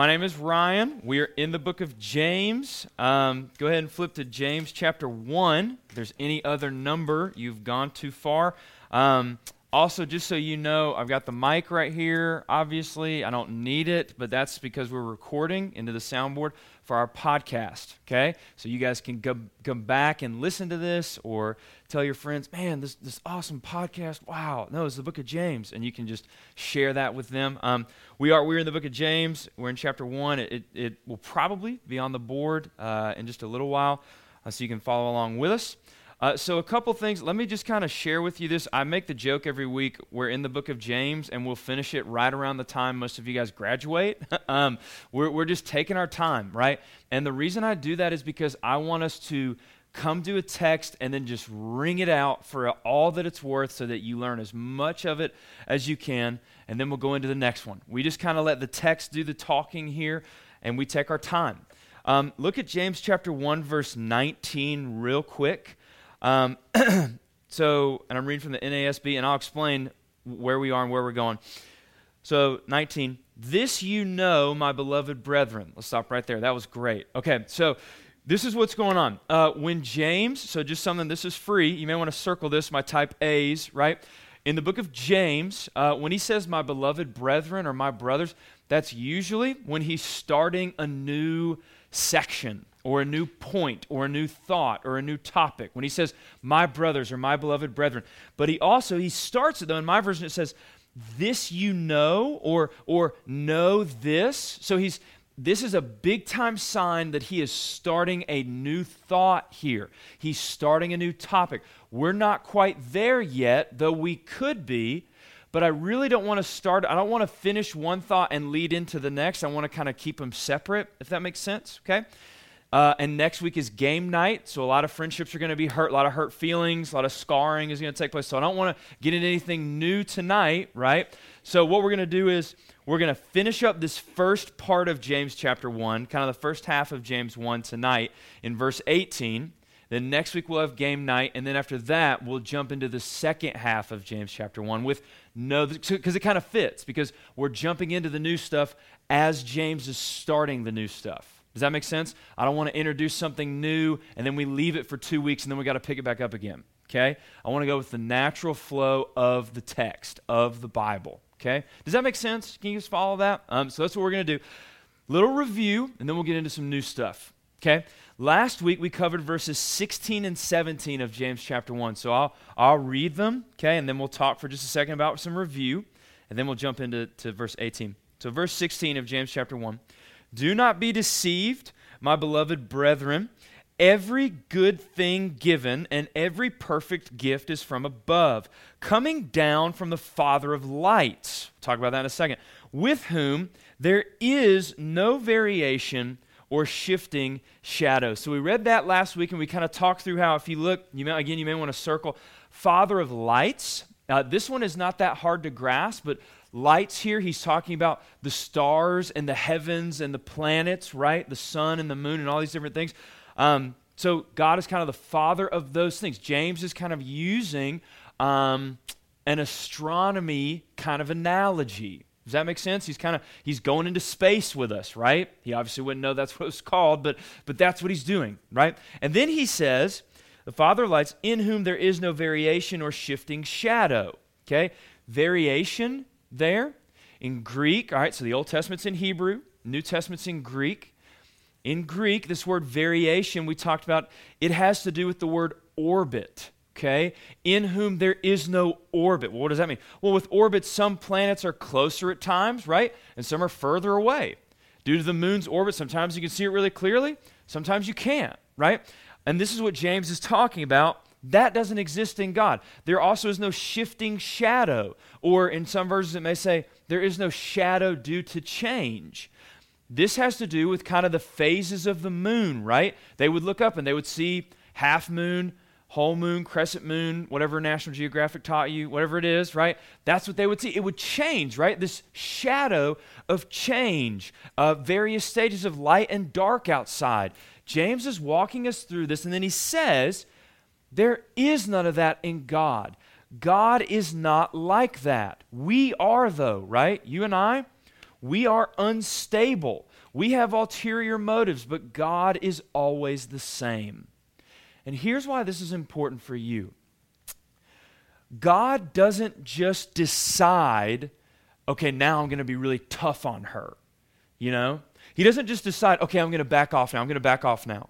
My name is Ryan. We are in the book of James. Um, go ahead and flip to James chapter 1. If there's any other number, you've gone too far. Um, also, just so you know, I've got the mic right here. Obviously, I don't need it, but that's because we're recording into the soundboard for our podcast. Okay? So you guys can go, come back and listen to this or tell your friends, man, this, this awesome podcast. Wow. No, it's the book of James. And you can just share that with them. Um, we are we're in the book of James. We're in chapter 1. It, it, it will probably be on the board uh, in just a little while, uh, so you can follow along with us. Uh, so, a couple things. Let me just kind of share with you this. I make the joke every week. We're in the book of James, and we'll finish it right around the time most of you guys graduate. um, we're, we're just taking our time, right? And the reason I do that is because I want us to come to a text and then just wring it out for all that it's worth so that you learn as much of it as you can. And then we'll go into the next one. We just kind of let the text do the talking here, and we take our time. Um, look at James chapter 1, verse 19, real quick. Um, so, and I'm reading from the NASB, and I'll explain where we are and where we're going. So, 19, this you know, my beloved brethren. Let's stop right there. That was great. Okay, so this is what's going on. Uh, when James, so just something, this is free. You may want to circle this, my type A's, right? In the book of James, uh, when he says my beloved brethren or my brothers, that's usually when he's starting a new section or a new point or a new thought or a new topic when he says my brothers or my beloved brethren but he also he starts it though in my version it says this you know or or know this so he's this is a big time sign that he is starting a new thought here. He's starting a new topic. We're not quite there yet, though we could be, but I really don't want to start, I don't want to finish one thought and lead into the next. I want to kind of keep them separate, if that makes sense, okay? Uh, and next week is game night, so a lot of friendships are going to be hurt, a lot of hurt feelings, a lot of scarring is going to take place. So I don't want to get into anything new tonight, right? So what we're going to do is we're going to finish up this first part of James chapter 1, kind of the first half of James 1 tonight in verse 18. Then next week we'll have game night, and then after that we'll jump into the second half of James chapter 1 with no, because it kind of fits, because we're jumping into the new stuff as James is starting the new stuff. Does that make sense? I don't want to introduce something new and then we leave it for two weeks and then we got to pick it back up again. Okay? I want to go with the natural flow of the text, of the Bible. Okay? Does that make sense? Can you just follow that? Um, so that's what we're going to do. Little review, and then we'll get into some new stuff. Okay? Last week we covered verses 16 and 17 of James chapter 1. So I'll, I'll read them, okay, and then we'll talk for just a second about some review, and then we'll jump into to verse 18. So, verse 16 of James chapter 1. Do not be deceived, my beloved brethren. Every good thing given and every perfect gift is from above, coming down from the Father of lights. We'll Talk about that in a second. With whom there is no variation or shifting shadow. So we read that last week and we kind of talked through how, if you look, you may, again, you may want to circle Father of lights. Uh, this one is not that hard to grasp, but lights here, he's talking about the stars and the heavens and the planets, right? The sun and the moon and all these different things. Um, so God is kind of the father of those things. James is kind of using um, an astronomy kind of analogy. Does that make sense? He's kind of he's going into space with us, right? He obviously wouldn't know that's what it's called, but but that's what he's doing, right? And then he says, the Father lights, in whom there is no variation or shifting shadow. Okay? Variation there in Greek. All right, so the Old Testament's in Hebrew, New Testament's in Greek. In Greek, this word variation we talked about, it has to do with the word orbit, okay? In whom there is no orbit. Well, what does that mean? Well, with orbits, some planets are closer at times, right? And some are further away. Due to the moon's orbit, sometimes you can see it really clearly, sometimes you can't, right? And this is what James is talking about that doesn't exist in God. There also is no shifting shadow, or in some versions it may say, there is no shadow due to change. This has to do with kind of the phases of the moon, right? They would look up and they would see half moon, whole moon, crescent moon, whatever National Geographic taught you, whatever it is, right? That's what they would see. It would change, right? This shadow of change, uh, various stages of light and dark outside. James is walking us through this, and then he says, there is none of that in God. God is not like that. We are, though, right? You and I, we are unstable. We have ulterior motives, but God is always the same. And here's why this is important for you God doesn't just decide, okay, now I'm going to be really tough on her. You know? He doesn't just decide, okay, I'm going to back off now. I'm going to back off now.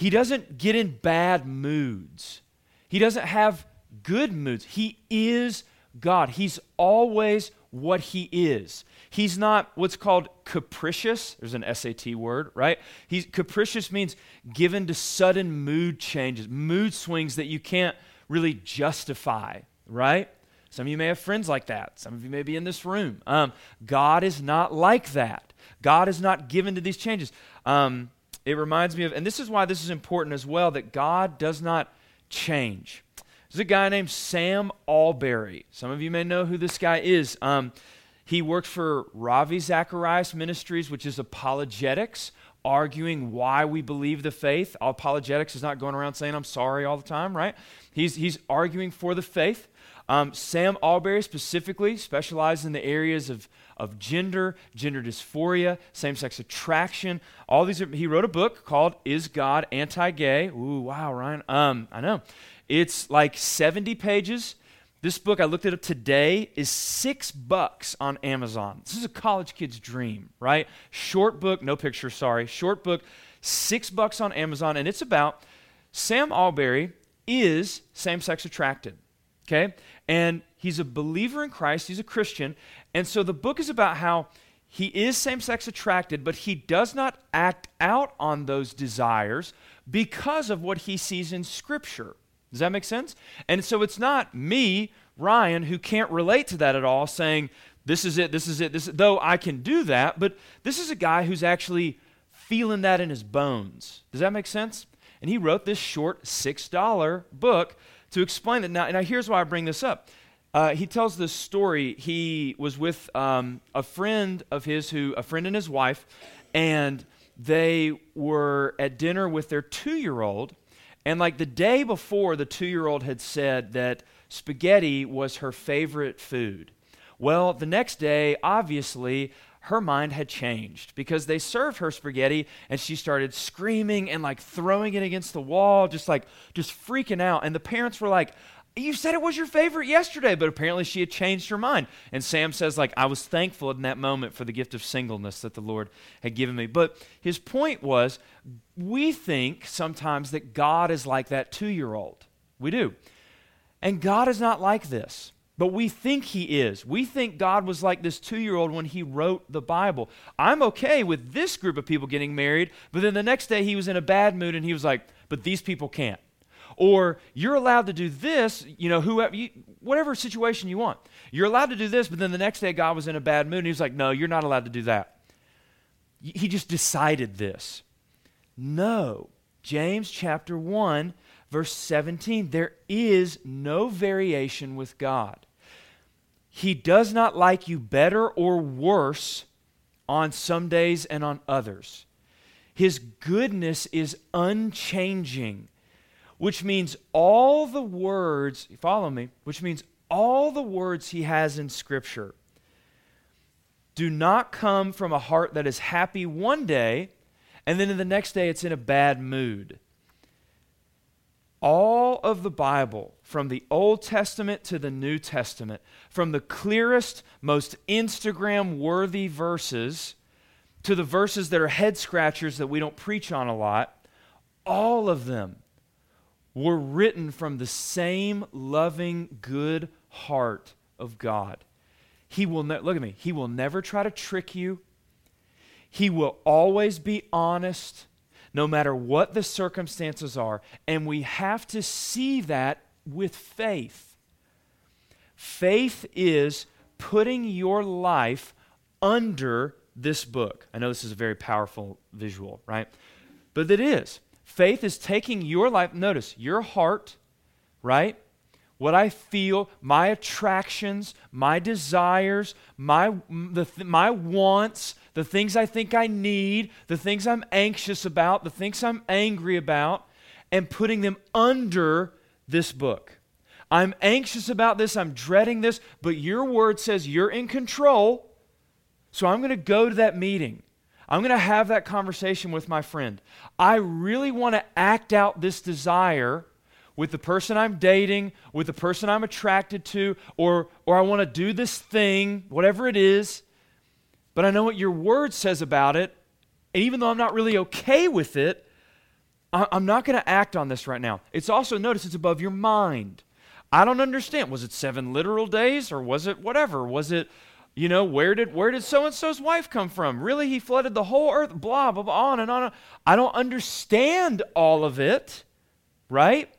He doesn't get in bad moods. He doesn't have good moods. He is God. He's always what he is. He's not what's called capricious. There's an SAT word, right? He's capricious means given to sudden mood changes, mood swings that you can't really justify, right? Some of you may have friends like that. Some of you may be in this room. Um, God is not like that. God is not given to these changes. Um, it reminds me of, and this is why this is important as well, that God does not change. There's a guy named Sam Allberry. Some of you may know who this guy is. Um, he worked for Ravi Zacharias Ministries, which is apologetics, arguing why we believe the faith. Apologetics is not going around saying, I'm sorry all the time, right? He's, he's arguing for the faith. Um, Sam Allberry specifically specializes in the areas of, of gender, gender dysphoria, same sex attraction. All these. Are, he wrote a book called "Is God Anti-Gay?" Ooh, wow, Ryan. Um, I know. It's like 70 pages. This book, I looked it up today, is six bucks on Amazon. This is a college kid's dream, right? Short book, no picture, sorry. Short book, six bucks on Amazon, and it's about Sam Allberry is same sex attracted, okay? And he's a believer in Christ, he's a Christian. And so the book is about how he is same sex attracted, but he does not act out on those desires because of what he sees in Scripture. Does that make sense? And so it's not me, Ryan, who can't relate to that at all, saying, this is it, this is it, this is, though I can do that, but this is a guy who's actually feeling that in his bones. Does that make sense? And he wrote this short $6 book to explain that. Now, now here's why I bring this up. Uh, he tells this story. He was with um, a friend of his, who a friend and his wife, and they were at dinner with their two-year-old, and like the day before, the two year old had said that spaghetti was her favorite food. Well, the next day, obviously, her mind had changed because they served her spaghetti and she started screaming and like throwing it against the wall, just like just freaking out. And the parents were like, you said it was your favorite yesterday, but apparently she had changed her mind. And Sam says, like, I was thankful in that moment for the gift of singleness that the Lord had given me. But his point was, we think sometimes that God is like that two year old. We do. And God is not like this. But we think he is. We think God was like this two year old when he wrote the Bible. I'm okay with this group of people getting married, but then the next day he was in a bad mood and he was like, but these people can't. Or you're allowed to do this, you know, whoever, you, whatever situation you want. You're allowed to do this, but then the next day God was in a bad mood and he was like, no, you're not allowed to do that. He just decided this. No. James chapter 1, verse 17 there is no variation with God. He does not like you better or worse on some days and on others. His goodness is unchanging which means all the words, follow me, which means all the words he has in Scripture do not come from a heart that is happy one day and then in the next day it's in a bad mood. All of the Bible, from the Old Testament to the New Testament, from the clearest, most Instagram worthy verses to the verses that are head scratchers that we don't preach on a lot, all of them were written from the same loving, good heart of God. He will ne- look at me. He will never try to trick you. He will always be honest, no matter what the circumstances are. And we have to see that with faith. Faith is putting your life under this book. I know this is a very powerful visual, right? But it is. Faith is taking your life, notice, your heart, right? What I feel, my attractions, my desires, my, the, my wants, the things I think I need, the things I'm anxious about, the things I'm angry about, and putting them under this book. I'm anxious about this, I'm dreading this, but your word says you're in control, so I'm going to go to that meeting. I'm going to have that conversation with my friend. I really want to act out this desire with the person I'm dating, with the person I'm attracted to, or, or I want to do this thing, whatever it is, but I know what your word says about it. And even though I'm not really okay with it, I, I'm not going to act on this right now. It's also, notice it's above your mind. I don't understand. Was it seven literal days or was it whatever? Was it, you know, where did where did so and so's wife come from? Really, he flooded the whole earth, blah, blah, blah, on and on. I don't understand all of it, right?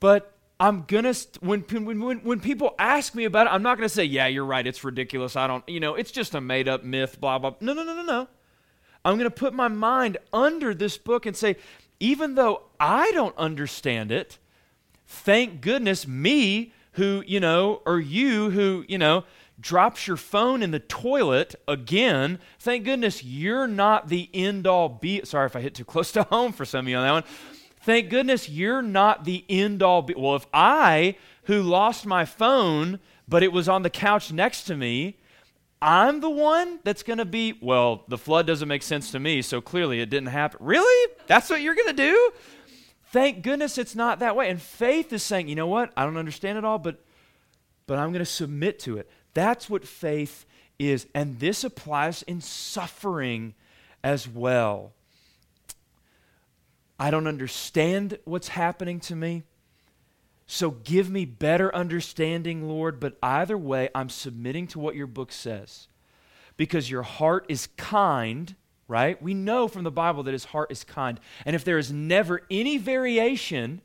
But I'm gonna when when when people ask me about it, I'm not gonna say, "Yeah, you're right. It's ridiculous. I don't, you know, it's just a made up myth." Blah blah. No, no, no, no, no. I'm gonna put my mind under this book and say, even though I don't understand it, thank goodness me who you know, or you who you know drops your phone in the toilet again. Thank goodness you're not the end all be. Sorry if I hit too close to home for some of you on that one Thank goodness you're not the end all. Be- well, if I, who lost my phone, but it was on the couch next to me, I'm the one that's going to be, well, the flood doesn't make sense to me, so clearly it didn't happen. Really? That's what you're going to do? Thank goodness it's not that way. And faith is saying, you know what? I don't understand it all, but but I'm going to submit to it. That's what faith is. And this applies in suffering as well. I don't understand what's happening to me. So give me better understanding, Lord. But either way, I'm submitting to what your book says. Because your heart is kind, right? We know from the Bible that his heart is kind. And if there is never any variation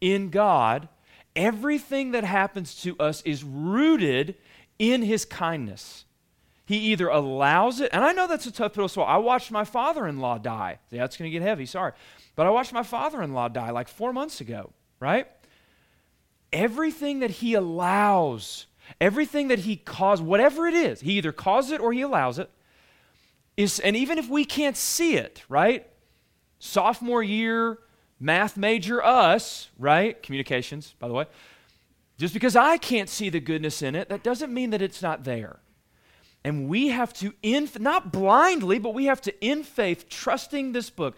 in God, everything that happens to us is rooted in his kindness. He either allows it, and I know that's a tough pill to swallow. I watched my father in law die. Yeah, that's going to get heavy, sorry. But I watched my father in law die like four months ago, right? Everything that he allows, everything that he caused, whatever it is, he either causes it or he allows it, is, and even if we can't see it, right? Sophomore year, math major us, right? Communications, by the way. Just because I can't see the goodness in it, that doesn't mean that it's not there. And we have to, in, not blindly, but we have to, in faith, trusting this book,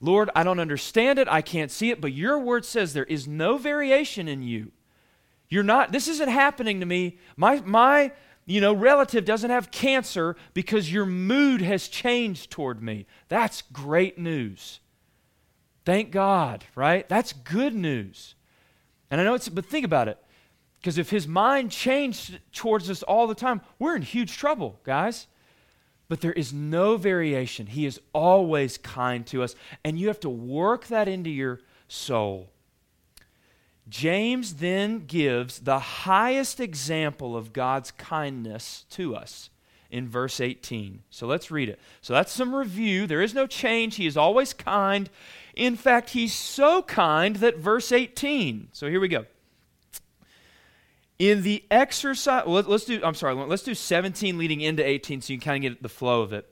Lord, I don't understand it, I can't see it, but your word says there is no variation in you. You're not, this isn't happening to me. My, my, you know, relative doesn't have cancer because your mood has changed toward me. That's great news. Thank God, right? That's good news. And I know it's, but think about it. Because if his mind changed towards us all the time, we're in huge trouble, guys. But there is no variation. He is always kind to us, and you have to work that into your soul. James then gives the highest example of God's kindness to us in verse 18. So let's read it. So that's some review. There is no change. He is always kind. In fact, he's so kind that verse 18. So here we go. In the exercise, let, us do, I'm sorry, let's do 17 leading into 18 so you can kind of get the flow of it.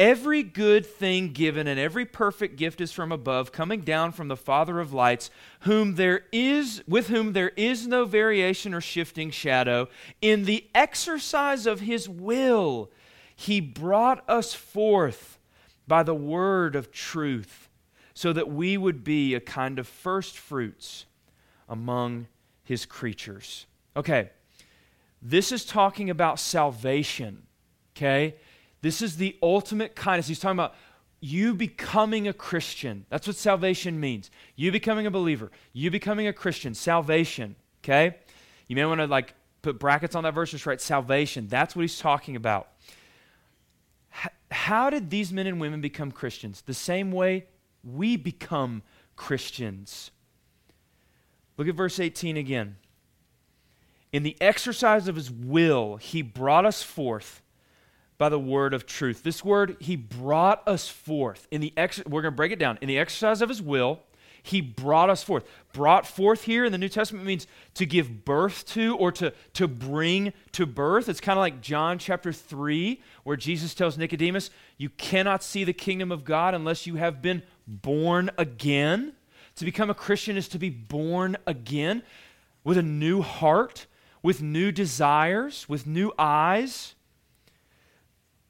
Every good thing given and every perfect gift is from above, coming down from the Father of lights, whom there is with whom there is no variation or shifting shadow. In the exercise of his will, he brought us forth by the word of truth, so that we would be a kind of first fruits among his creatures. Okay, this is talking about salvation, okay? This is the ultimate kindness. He's talking about you becoming a Christian. That's what salvation means. You becoming a believer, you becoming a Christian, salvation, okay? You may want to like put brackets on that verse, just write salvation. That's what he's talking about. H- how did these men and women become Christians? The same way we become Christians. Look at verse 18 again. In the exercise of his will, he brought us forth by the word of truth. This word, he brought us forth. In the ex- we're going to break it down. In the exercise of his will, he brought us forth. Brought forth here in the New Testament means to give birth to or to, to bring to birth. It's kind of like John chapter 3, where Jesus tells Nicodemus, You cannot see the kingdom of God unless you have been born again. To become a Christian is to be born again with a new heart with new desires, with new eyes.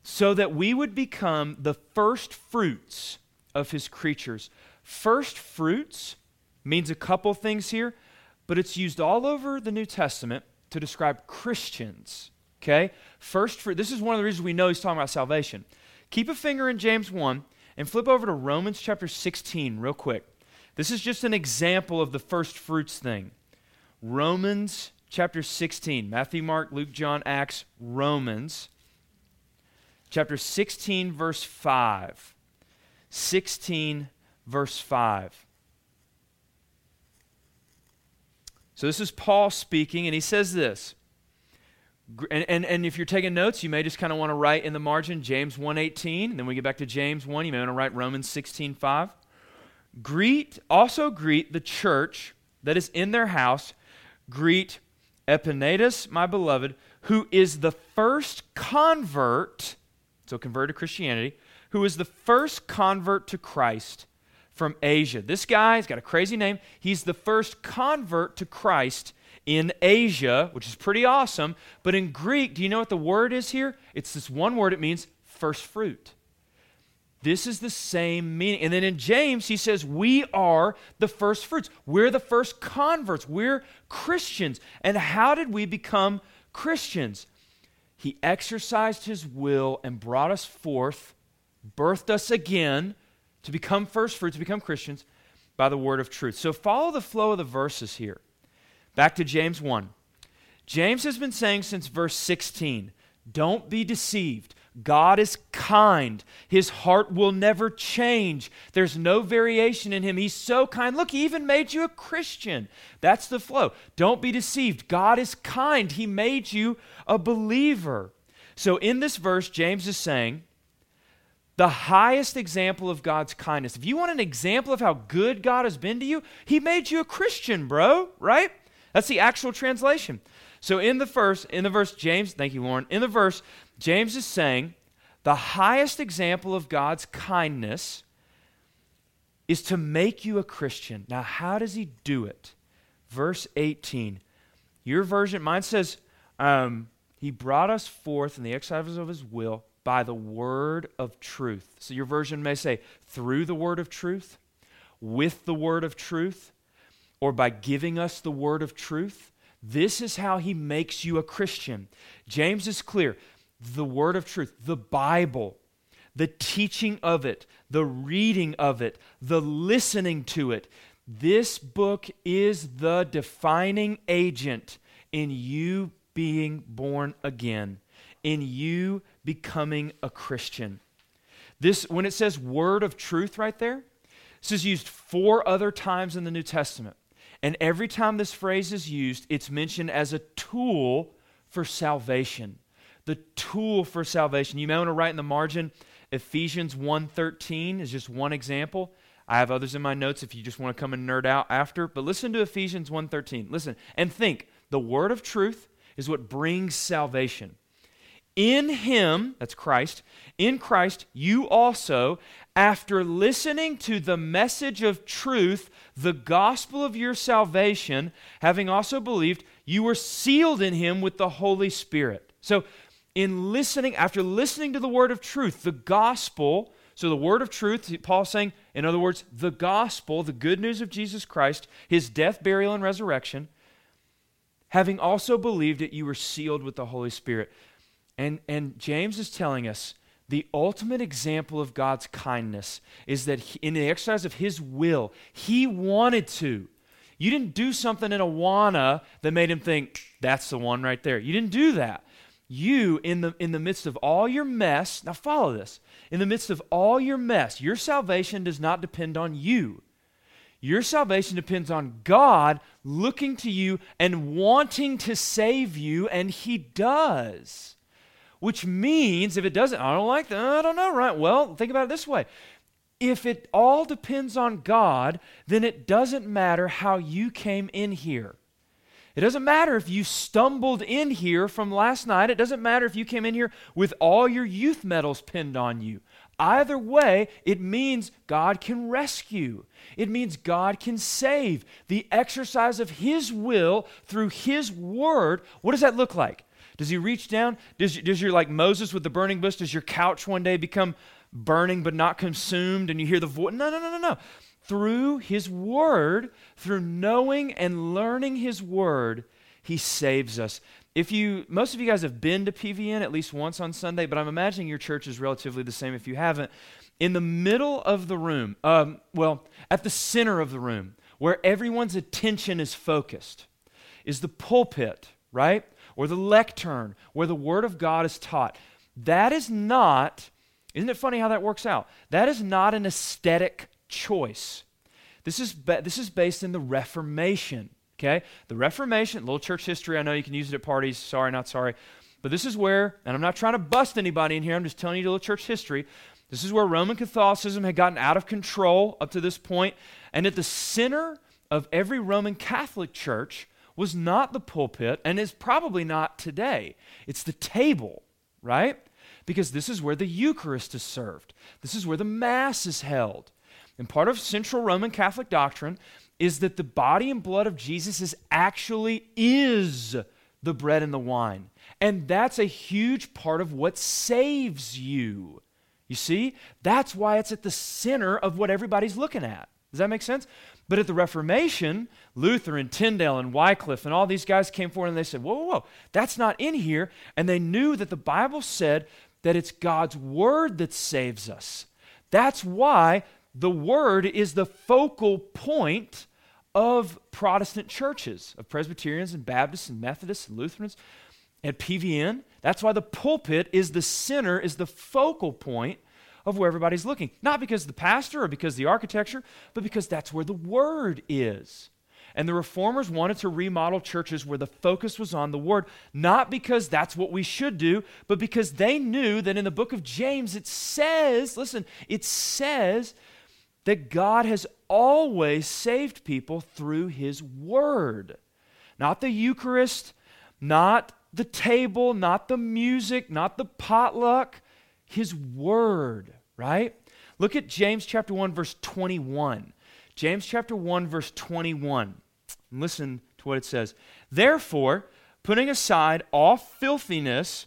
So that we would become the first fruits of his creatures. First fruits means a couple things here, but it's used all over the New Testament to describe Christians. Okay? First fruit. This is one of the reasons we know he's talking about salvation. Keep a finger in James 1 and flip over to Romans chapter 16 real quick. This is just an example of the first fruits thing. Romans chapter 16. Matthew, Mark, Luke, John, Acts, Romans chapter 16, verse 5. 16, verse 5. So this is Paul speaking, and he says this. And, and, and if you're taking notes, you may just kind of want to write in the margin James 1.18. Then we get back to James 1. You may want to write Romans 16.5. Greet, also greet the church that is in their house. Greet Epaenetus, my beloved, who is the first convert, so convert to Christianity, who is the first convert to Christ from Asia. This guy, he's got a crazy name. He's the first convert to Christ in Asia, which is pretty awesome. But in Greek, do you know what the word is here? It's this one word, it means first fruit. This is the same meaning. And then in James, he says, We are the first fruits. We're the first converts. We're Christians. And how did we become Christians? He exercised his will and brought us forth, birthed us again to become first fruits, to become Christians by the word of truth. So follow the flow of the verses here. Back to James 1. James has been saying since verse 16 don't be deceived. God is kind. His heart will never change. There's no variation in him. He's so kind. Look, he even made you a Christian. That's the flow. Don't be deceived. God is kind. He made you a believer. So in this verse, James is saying, the highest example of God's kindness. If you want an example of how good God has been to you, He made you a Christian, bro, right? That's the actual translation. So in the verse, in the verse, James, thank you, Lauren. In the verse, James is saying the highest example of God's kindness is to make you a Christian. Now, how does he do it? Verse 18. Your version, mine says, um, He brought us forth in the exercise of His will by the word of truth. So your version may say, through the word of truth, with the word of truth, or by giving us the word of truth. This is how he makes you a Christian. James is clear. The word of truth, the Bible, the teaching of it, the reading of it, the listening to it. This book is the defining agent in you being born again, in you becoming a Christian. This, when it says word of truth right there, this is used four other times in the New Testament. And every time this phrase is used, it's mentioned as a tool for salvation. The tool for salvation. You may want to write in the margin Ephesians 1:13 is just one example. I have others in my notes if you just want to come and nerd out after, but listen to Ephesians 1:13. Listen and think. The word of truth is what brings salvation. In him, that's Christ, in Christ, you also, after listening to the message of truth, the gospel of your salvation, having also believed, you were sealed in him with the Holy Spirit. So, in listening, after listening to the word of truth, the gospel, so the word of truth, Paul's saying, in other words, the gospel, the good news of Jesus Christ, his death, burial, and resurrection, having also believed it, you were sealed with the Holy Spirit. And, and James is telling us the ultimate example of God's kindness is that he, in the exercise of his will, he wanted to. You didn't do something in Awana that made him think, that's the one right there. You didn't do that. You, in the, in the midst of all your mess, now follow this. In the midst of all your mess, your salvation does not depend on you. Your salvation depends on God looking to you and wanting to save you, and He does. Which means, if it doesn't, I don't like that, I don't know, right? Well, think about it this way. If it all depends on God, then it doesn't matter how you came in here. It doesn't matter if you stumbled in here from last night. It doesn't matter if you came in here with all your youth medals pinned on you. Either way, it means God can rescue. It means God can save. The exercise of His will through His word. What does that look like? Does He reach down? Does, does your, like Moses with the burning bush, does your couch one day become burning but not consumed and you hear the voice? No, no, no, no, no. Through His word, through knowing and learning His word, He saves us. If you, most of you guys have been to PVN at least once on Sunday, but I'm imagining your church is relatively the same if you haven't. In the middle of the room, um, well, at the center of the room, where everyone's attention is focused, is the pulpit, right? Or the lectern, where the Word of God is taught. That is not, isn't it funny how that works out? That is not an aesthetic choice. This is, ba- this is based in the Reformation. Okay? The Reformation, little church history, I know you can use it at parties. Sorry, not sorry. But this is where, and I'm not trying to bust anybody in here, I'm just telling you a little church history. This is where Roman Catholicism had gotten out of control up to this point, And at the center of every Roman Catholic church was not the pulpit, and is probably not today. It's the table, right? Because this is where the Eucharist is served, this is where the Mass is held. And part of central Roman Catholic doctrine is that the body and blood of Jesus is actually is the bread and the wine. And that's a huge part of what saves you. You see? That's why it's at the center of what everybody's looking at. Does that make sense? But at the Reformation, Luther and Tyndale and Wycliffe and all these guys came forward and they said, whoa, whoa, whoa, that's not in here. And they knew that the Bible said that it's God's word that saves us. That's why the word is the focal point of Protestant churches, of Presbyterians and Baptists and Methodists and Lutherans at PVN. That's why the pulpit is the center, is the focal point of where everybody's looking. Not because the pastor or because the architecture, but because that's where the word is. And the reformers wanted to remodel churches where the focus was on the word, not because that's what we should do, but because they knew that in the book of James it says, listen, it says that God has always saved people through his word. Not the Eucharist, not the table, not the music, not the potluck, his word, right? Look at James chapter 1 verse 21. James chapter 1 verse 21. Listen to what it says. Therefore, putting aside all filthiness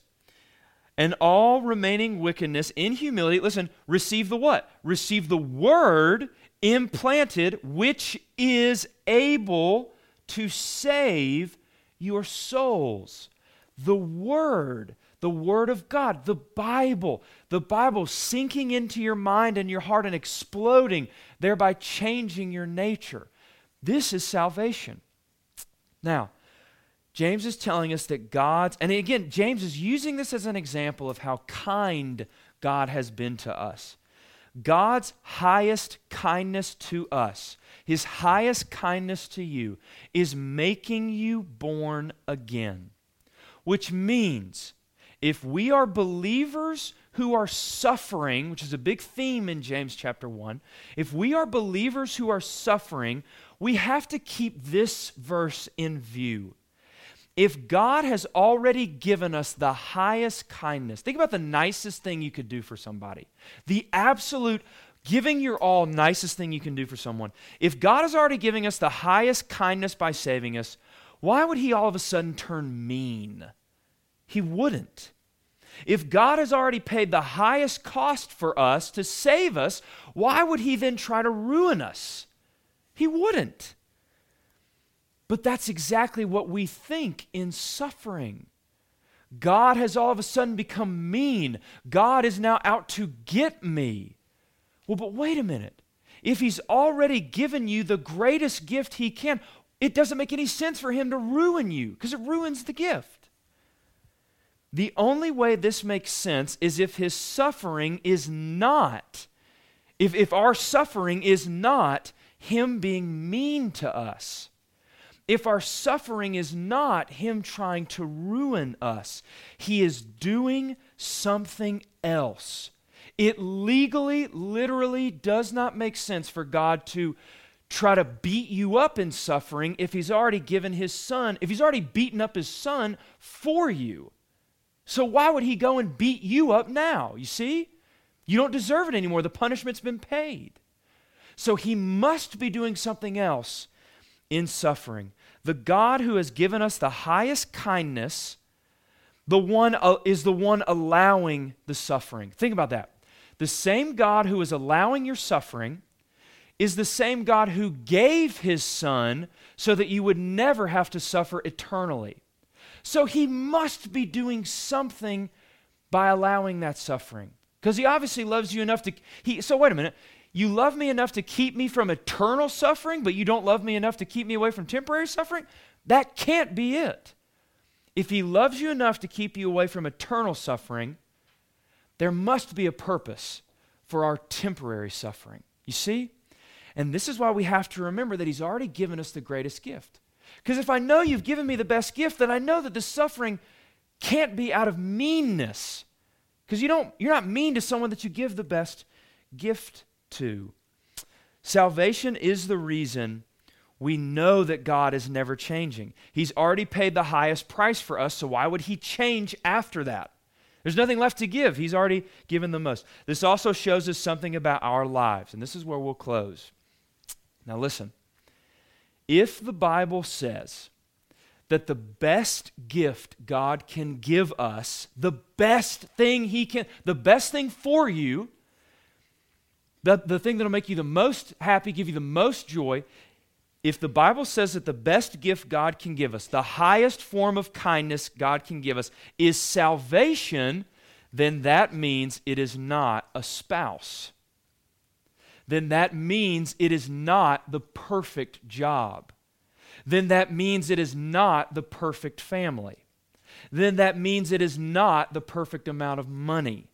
and all remaining wickedness in humility, listen, receive the what? Receive the word implanted, which is able to save your souls. The word, the word of God, the Bible, the Bible sinking into your mind and your heart and exploding, thereby changing your nature. This is salvation. Now, James is telling us that God's, and again, James is using this as an example of how kind God has been to us. God's highest kindness to us, his highest kindness to you, is making you born again. Which means if we are believers who are suffering, which is a big theme in James chapter 1, if we are believers who are suffering, we have to keep this verse in view if God has already given us the highest kindness, think about the nicest thing you could do for somebody. The absolute giving your all nicest thing you can do for someone. If God is already giving us the highest kindness by saving us, why would he all of a sudden turn mean? He wouldn't. If God has already paid the highest cost for us to save us, why would he then try to ruin us? He wouldn't. But that's exactly what we think in suffering. God has all of a sudden become mean. God is now out to get me. Well, but wait a minute. If He's already given you the greatest gift He can, it doesn't make any sense for Him to ruin you because it ruins the gift. The only way this makes sense is if His suffering is not, if, if our suffering is not Him being mean to us if our suffering is not Him trying to ruin us, He is doing something else. It legally, literally does not make sense for God to try to beat you up in suffering if He's already given His Son, if He's already beaten up His Son for you. So why would He go and beat you up now? You see? You don't deserve it anymore. The punishment's been paid. So he must be doing something else in suffering. The God who has given us the highest kindness the one uh, is the one allowing the suffering. Think about that. The same God who is allowing your suffering is the same God who gave his son so that you would never have to suffer eternally. So he must be doing something by allowing that suffering. Because he obviously loves you enough to he so wait a minute. You love me enough to keep me from eternal suffering, but you don't love me enough to keep me away from temporary suffering? That can't be it. If he loves you enough to keep you away from eternal suffering, there must be a purpose for our temporary suffering. You see? And this is why we have to remember that he's already given us the greatest gift. Because if I know you've given me the best gift, then I know that the suffering can't be out of meanness. Because you don't, you're not mean to someone that you give the best gift to. Salvation is the reason we know that God is never changing. He's already paid the highest price for us, so why would He change after that? There's nothing left to give. He's already given the most. This also shows us something about our lives, and this is where we'll close. Now, listen. If the Bible says that the best gift God can give us, the best thing He can, the best thing for you, the, the thing that'll make you the most happy, give you the most joy, if the Bible says that the best gift God can give us, the highest form of kindness God can give us, is salvation, then that means it is not a spouse. Then that means it is not the perfect job. Then that means it is not the perfect family. Then that means it is not the perfect amount of money.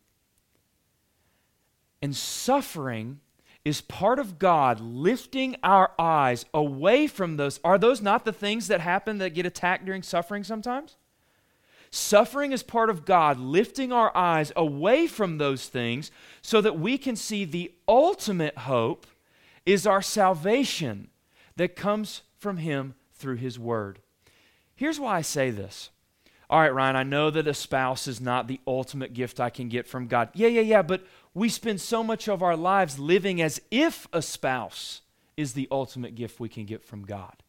And suffering is part of God lifting our eyes away from those. Are those not the things that happen that get attacked during suffering sometimes? Suffering is part of God lifting our eyes away from those things so that we can see the ultimate hope is our salvation that comes from Him through His Word. Here's why I say this. All right, Ryan, I know that a spouse is not the ultimate gift I can get from God. Yeah, yeah, yeah, but we spend so much of our lives living as if a spouse is the ultimate gift we can get from God.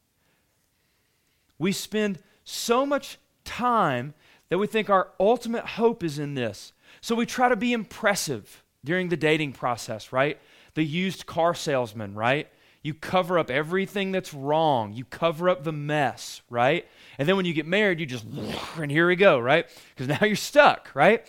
We spend so much time that we think our ultimate hope is in this. So we try to be impressive during the dating process, right? The used car salesman, right? You cover up everything that's wrong. You cover up the mess, right? And then when you get married, you just, and here we go, right? Because now you're stuck, right?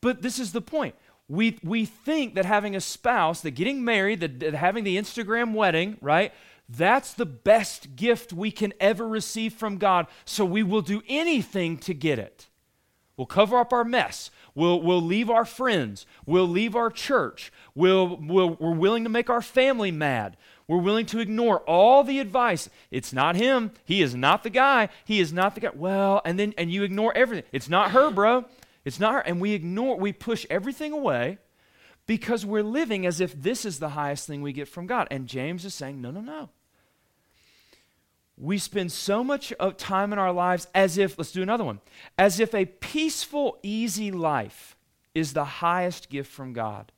But this is the point we, we think that having a spouse, that getting married, that, that having the Instagram wedding, right? That's the best gift we can ever receive from God. So we will do anything to get it. We'll cover up our mess. We'll, we'll leave our friends. We'll leave our church. We'll, we'll, we're willing to make our family mad. We're willing to ignore all the advice. It's not him. He is not the guy. He is not the guy. Well, and then and you ignore everything. It's not her, bro. It's not, her. and we ignore, we push everything away because we're living as if this is the highest thing we get from God. And James is saying, no, no, no. We spend so much of time in our lives as if, let's do another one, as if a peaceful, easy life is the highest gift from God.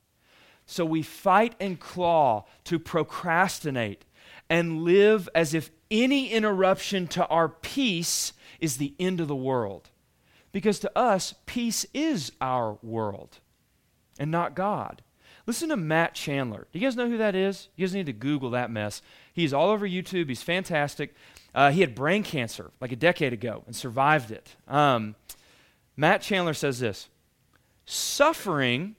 So we fight and claw to procrastinate and live as if any interruption to our peace is the end of the world. Because to us, peace is our world and not God. Listen to Matt Chandler. Do you guys know who that is? You guys need to Google that mess. He's all over YouTube. He's fantastic. Uh, he had brain cancer like a decade ago and survived it. Um, Matt Chandler says this Suffering,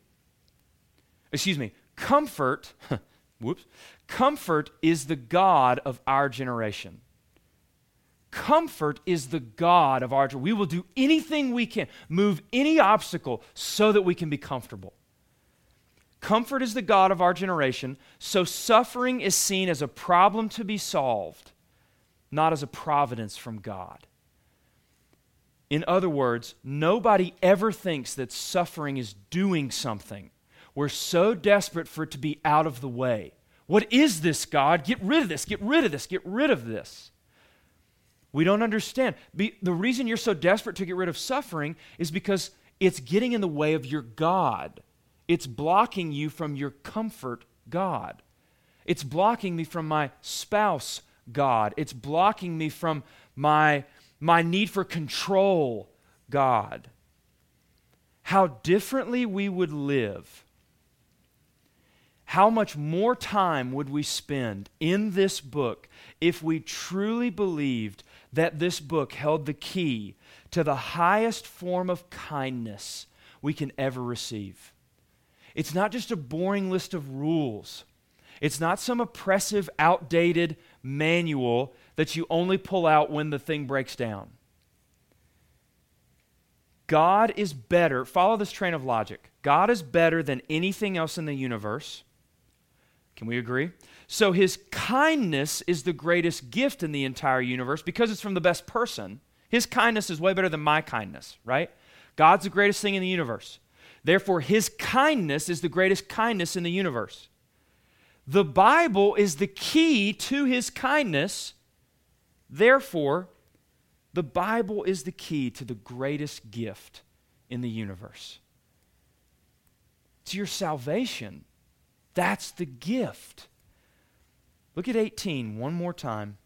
excuse me, comfort, whoops, comfort is the God of our generation. Comfort is the God of our joy. We will do anything we can, move any obstacle so that we can be comfortable. Comfort is the God of our generation, so suffering is seen as a problem to be solved, not as a providence from God. In other words, nobody ever thinks that suffering is doing something. We're so desperate for it to be out of the way. What is this, God? Get rid of this, get rid of this, get rid of this. We don't understand. The reason you're so desperate to get rid of suffering is because it's getting in the way of your God. It's blocking you from your comfort, God. It's blocking me from my spouse, God. It's blocking me from my, my need for control, God. How differently we would live. How much more time would we spend in this book if we truly believed that this book held the key to the highest form of kindness we can ever receive? It's not just a boring list of rules. It's not some oppressive, outdated manual that you only pull out when the thing breaks down. God is better. Follow this train of logic. God is better than anything else in the universe. Can we agree? So his kindness is the greatest gift in the entire universe because it's from the best person. His kindness is way better than my kindness, right? God's the greatest thing in the universe. Therefore, his kindness is the greatest kindness in the universe. The Bible is the key to his kindness. Therefore, the Bible is the key to the greatest gift in the universe. It's your salvation. That's the gift. Look at 18 one more time.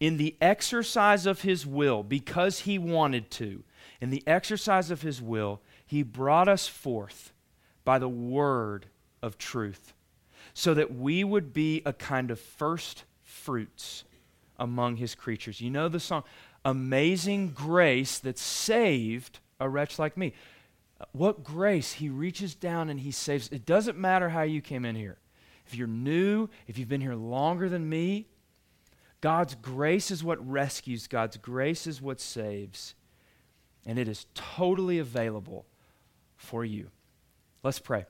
In the exercise of his will, because he wanted to, in the exercise of his will, he brought us forth by the word of truth, so that we would be a kind of first fruits among his creatures. You know the song, Amazing Grace that saved a wretch like me. What grace? He reaches down and he saves. It doesn't matter how you came in here. If you're new, if you've been here longer than me, God's grace is what rescues, God's grace is what saves. And it is totally available for you. Let's pray.